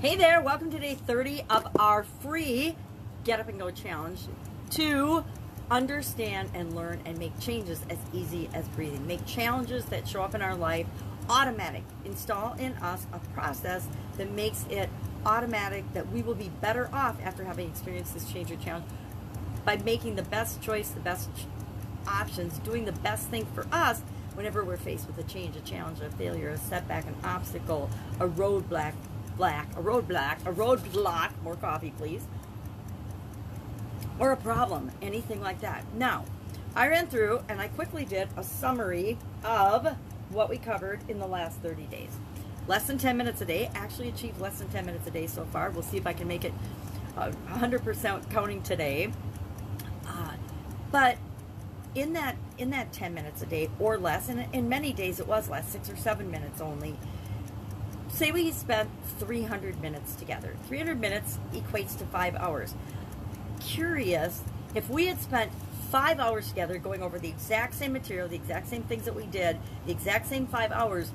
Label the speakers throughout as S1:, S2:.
S1: Hey there, welcome to day 30 of our free Get Up and Go challenge to understand and learn and make changes as easy as breathing. Make challenges that show up in our life automatic. Install in us a process that makes it automatic that we will be better off after having experienced this change or challenge by making the best choice, the best options, doing the best thing for us whenever we're faced with a change, a challenge, a failure, a setback, an obstacle, a roadblock, black, a roadblock, a roadblock, more coffee please, or a problem, anything like that. Now, I ran through and I quickly did a summary of what we covered in the last 30 days. Less than 10 minutes a day, actually achieved less than 10 minutes a day so far. We'll see if I can make it uh, 100% counting today. Uh, but in that in that 10 minutes a day or less, and in many days it was less, six or seven minutes only, say we spent 300 minutes together. 300 minutes equates to five hours. Curious, if we had spent five hours together going over the exact same material, the exact same things that we did, the exact same five hours,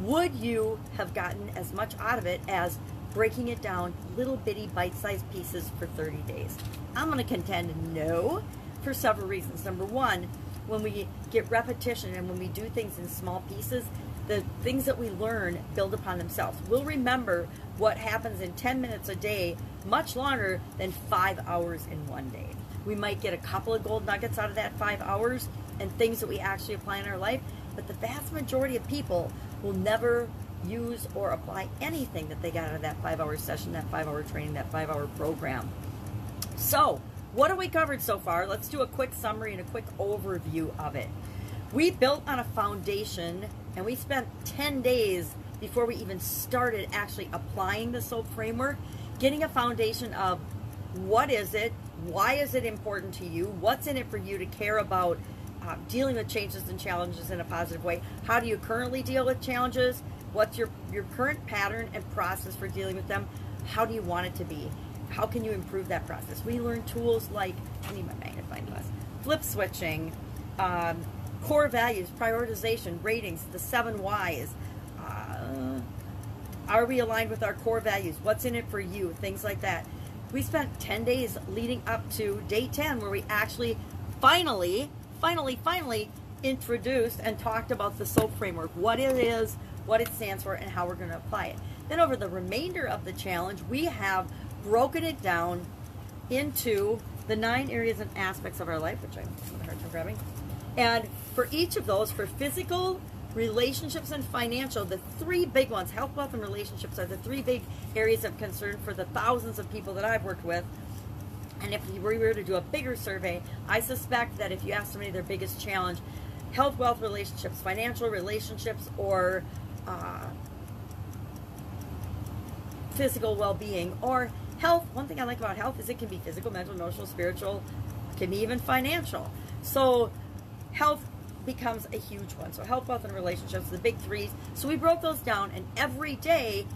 S1: would you have gotten as much out of it as breaking it down little bitty bite-sized pieces for 30 days? I'm going to contend no for several reasons. Number one, when we get repetition and when we do things in small pieces, the things that we learn build upon themselves. We'll remember what happens in 10 minutes a day much longer than five hours in one day. We might get a couple of gold nuggets out of that five hours and things that we actually apply in our life, but the vast majority of people will never use or apply anything that they got out of that five hour session, that five hour training, that five hour program. So, what have we covered so far? Let's do a quick summary and a quick overview of it. We built on a foundation and we spent 10 days before we even started actually applying the SOAP framework, getting a foundation of what is it, why is it important to you, what's in it for you to care about uh, dealing with changes and challenges in a positive way, how do you currently deal with challenges, what's your, your current pattern and process for dealing with them, how do you want it to be, how can you improve that process. We learned tools like, I need my magnifying glass, flip switching, um, core values, prioritization, ratings, the seven whys. Uh, are we aligned with our core values? What's in it for you? Things like that. We spent 10 days leading up to day 10 where we actually finally, finally, finally introduced and talked about the SOAP framework, what it is, what it stands for, and how we're going to apply it. Then over the remainder of the challenge, we have broken it down into the nine areas and aspects of our life, which I'm having a hard time grabbing. And for each of those, for physical, relationships, and financial, the three big ones, health, wealth, and relationships, are the three big areas of concern for the thousands of people that I've worked with. And if we were to do a bigger survey, I suspect that if you ask somebody their biggest challenge, health, wealth, relationships, financial relationships, or uh, physical well being, or health, one thing I like about health is it can be physical, mental, emotional, spiritual, can be even financial. So health becomes a huge one. So health, wealth, and relationships, the big threes. So we broke those down, and every day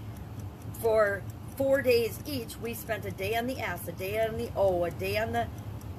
S1: for four days each, we spent a day on the S, a day on the O, a day on the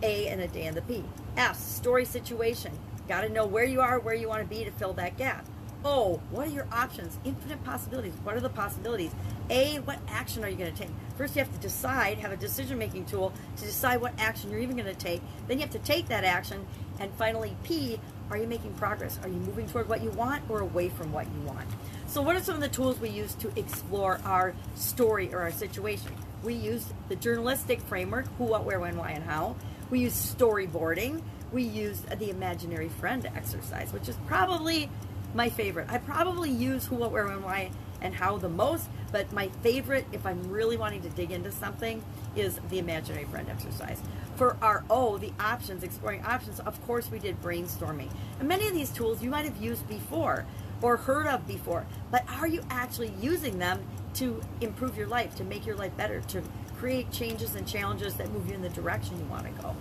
S1: A, and a day on the P. S, story situation. Got to know where you are, where you want to be to fill that gap. O, what are your options? Infinite possibilities. What are the possibilities? A, what action are you going to take? First, you have to decide, have a decision making tool to decide what action you're even going to take. Then you have to take that action. And finally, P, are you making progress? Are you moving toward what you want or away from what you want? So, what are some of the tools we use to explore our story or our situation? We use the journalistic framework who, what, where, when, why, and how. We use storyboarding. We use the imaginary friend exercise, which is probably my favorite. I probably use who, what, where, when, why, and how the most, but my favorite, if I'm really wanting to dig into something, is the imaginary friend exercise. For our O, the options, exploring options, of course we did brainstorming. And many of these tools you might have used before or heard of before, but are you actually using them to improve your life, to make your life better, to create changes and challenges that move you in the direction you want to go?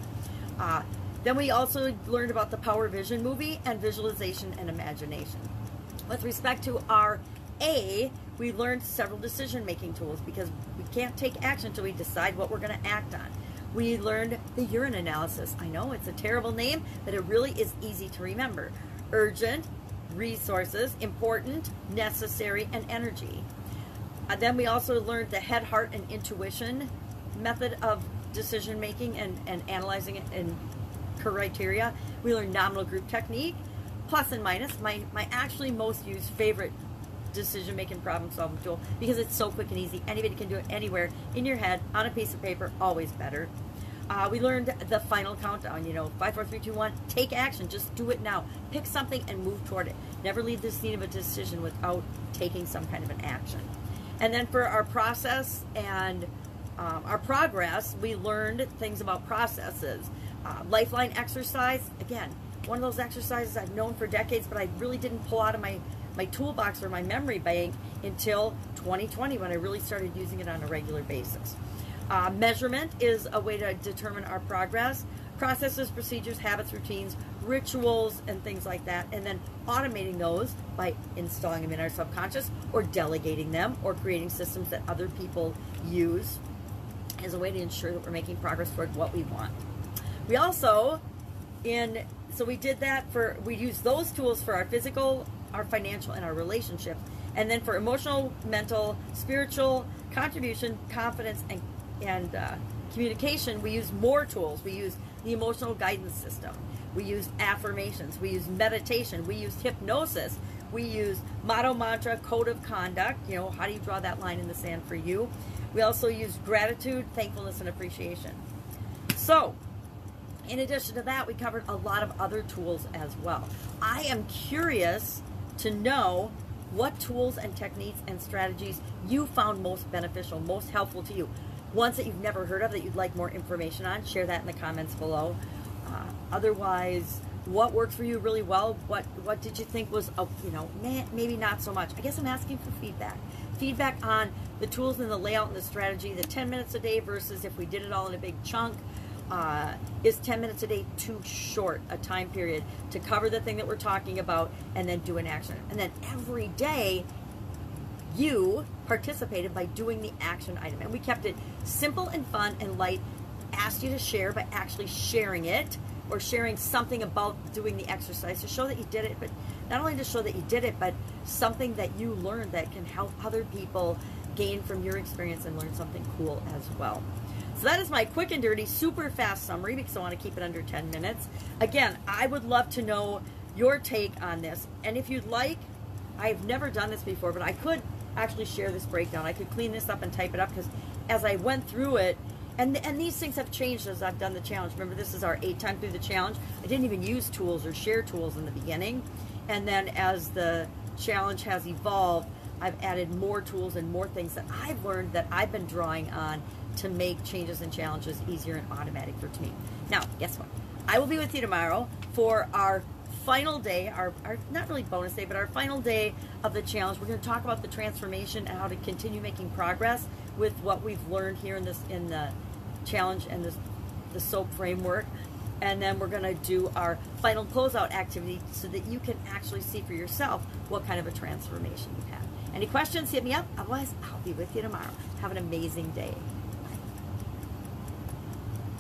S1: Uh, then we also learned about the Power Vision movie and visualization and imagination. With respect to our A, we learned several decision making tools because we can't take action until we decide what we're going to act on. We learned the urine analysis. I know it's a terrible name, but it really is easy to remember. Urgent, resources, important, necessary, and energy. Uh, then we also learned the head, heart, and intuition method of decision making and, and analyzing it in criteria. We learned nominal group technique, plus and minus. My, my actually most used favorite decision making problem solving tool because it's so quick and easy. Anybody can do it anywhere in your head on a piece of paper, always better. Uh, we learned the final countdown, you know, five, four, three, two, one. Take action. Just do it now. Pick something and move toward it. Never leave the scene of a decision without taking some kind of an action. And then for our process and um, our progress, we learned things about processes. Uh, lifeline exercise, again, one of those exercises I've known for decades, but I really didn't pull out of my, my toolbox or my memory bank until 2020 when I really started using it on a regular basis. Uh, measurement is a way to determine our progress. Processes, procedures, habits, routines, rituals, and things like that. And then automating those by installing them in our subconscious or delegating them or creating systems that other people use as a way to ensure that we're making progress toward what we want. We also, in so we did that for we use those tools for our physical, our financial, and our relationships, and then for emotional, mental, spiritual contribution, confidence, and and uh, communication, we use more tools. We use the emotional guidance system. We use affirmations. We use meditation. We use hypnosis. We use motto, mantra, code of conduct. You know, how do you draw that line in the sand for you? We also use gratitude, thankfulness, and appreciation. So, in addition to that, we covered a lot of other tools as well. I am curious to know what tools and techniques and strategies you found most beneficial, most helpful to you ones that you've never heard of that you'd like more information on, share that in the comments below. Uh, otherwise, what worked for you really well? What what did you think was, a, you know, maybe not so much? I guess I'm asking for feedback. Feedback on the tools and the layout and the strategy, the 10 minutes a day versus if we did it all in a big chunk. Uh, is 10 minutes a day too short a time period to cover the thing that we're talking about and then do an action? And then every day, you participated by doing the action item. And we kept it simple and fun and light. Asked you to share by actually sharing it or sharing something about doing the exercise to show that you did it, but not only to show that you did it, but something that you learned that can help other people gain from your experience and learn something cool as well. So that is my quick and dirty, super fast summary because I want to keep it under 10 minutes. Again, I would love to know your take on this. And if you'd like, I've never done this before, but I could actually share this breakdown. I could clean this up and type it up because as I went through it, and, and these things have changed as I've done the challenge. Remember, this is our eighth time through the challenge. I didn't even use tools or share tools in the beginning. And then as the challenge has evolved, I've added more tools and more things that I've learned that I've been drawing on to make changes and challenges easier and automatic for me. Now, guess what? I will be with you tomorrow for our final day, our, our not really bonus day, but our final day of the challenge. We're going to talk about the transformation and how to continue making progress with what we've learned here in this in the challenge and this the SOAP framework. And then we're going to do our final closeout activity so that you can actually see for yourself what kind of a transformation you've had. Any questions, hit me up. Otherwise, I'll be with you tomorrow. Have an amazing day.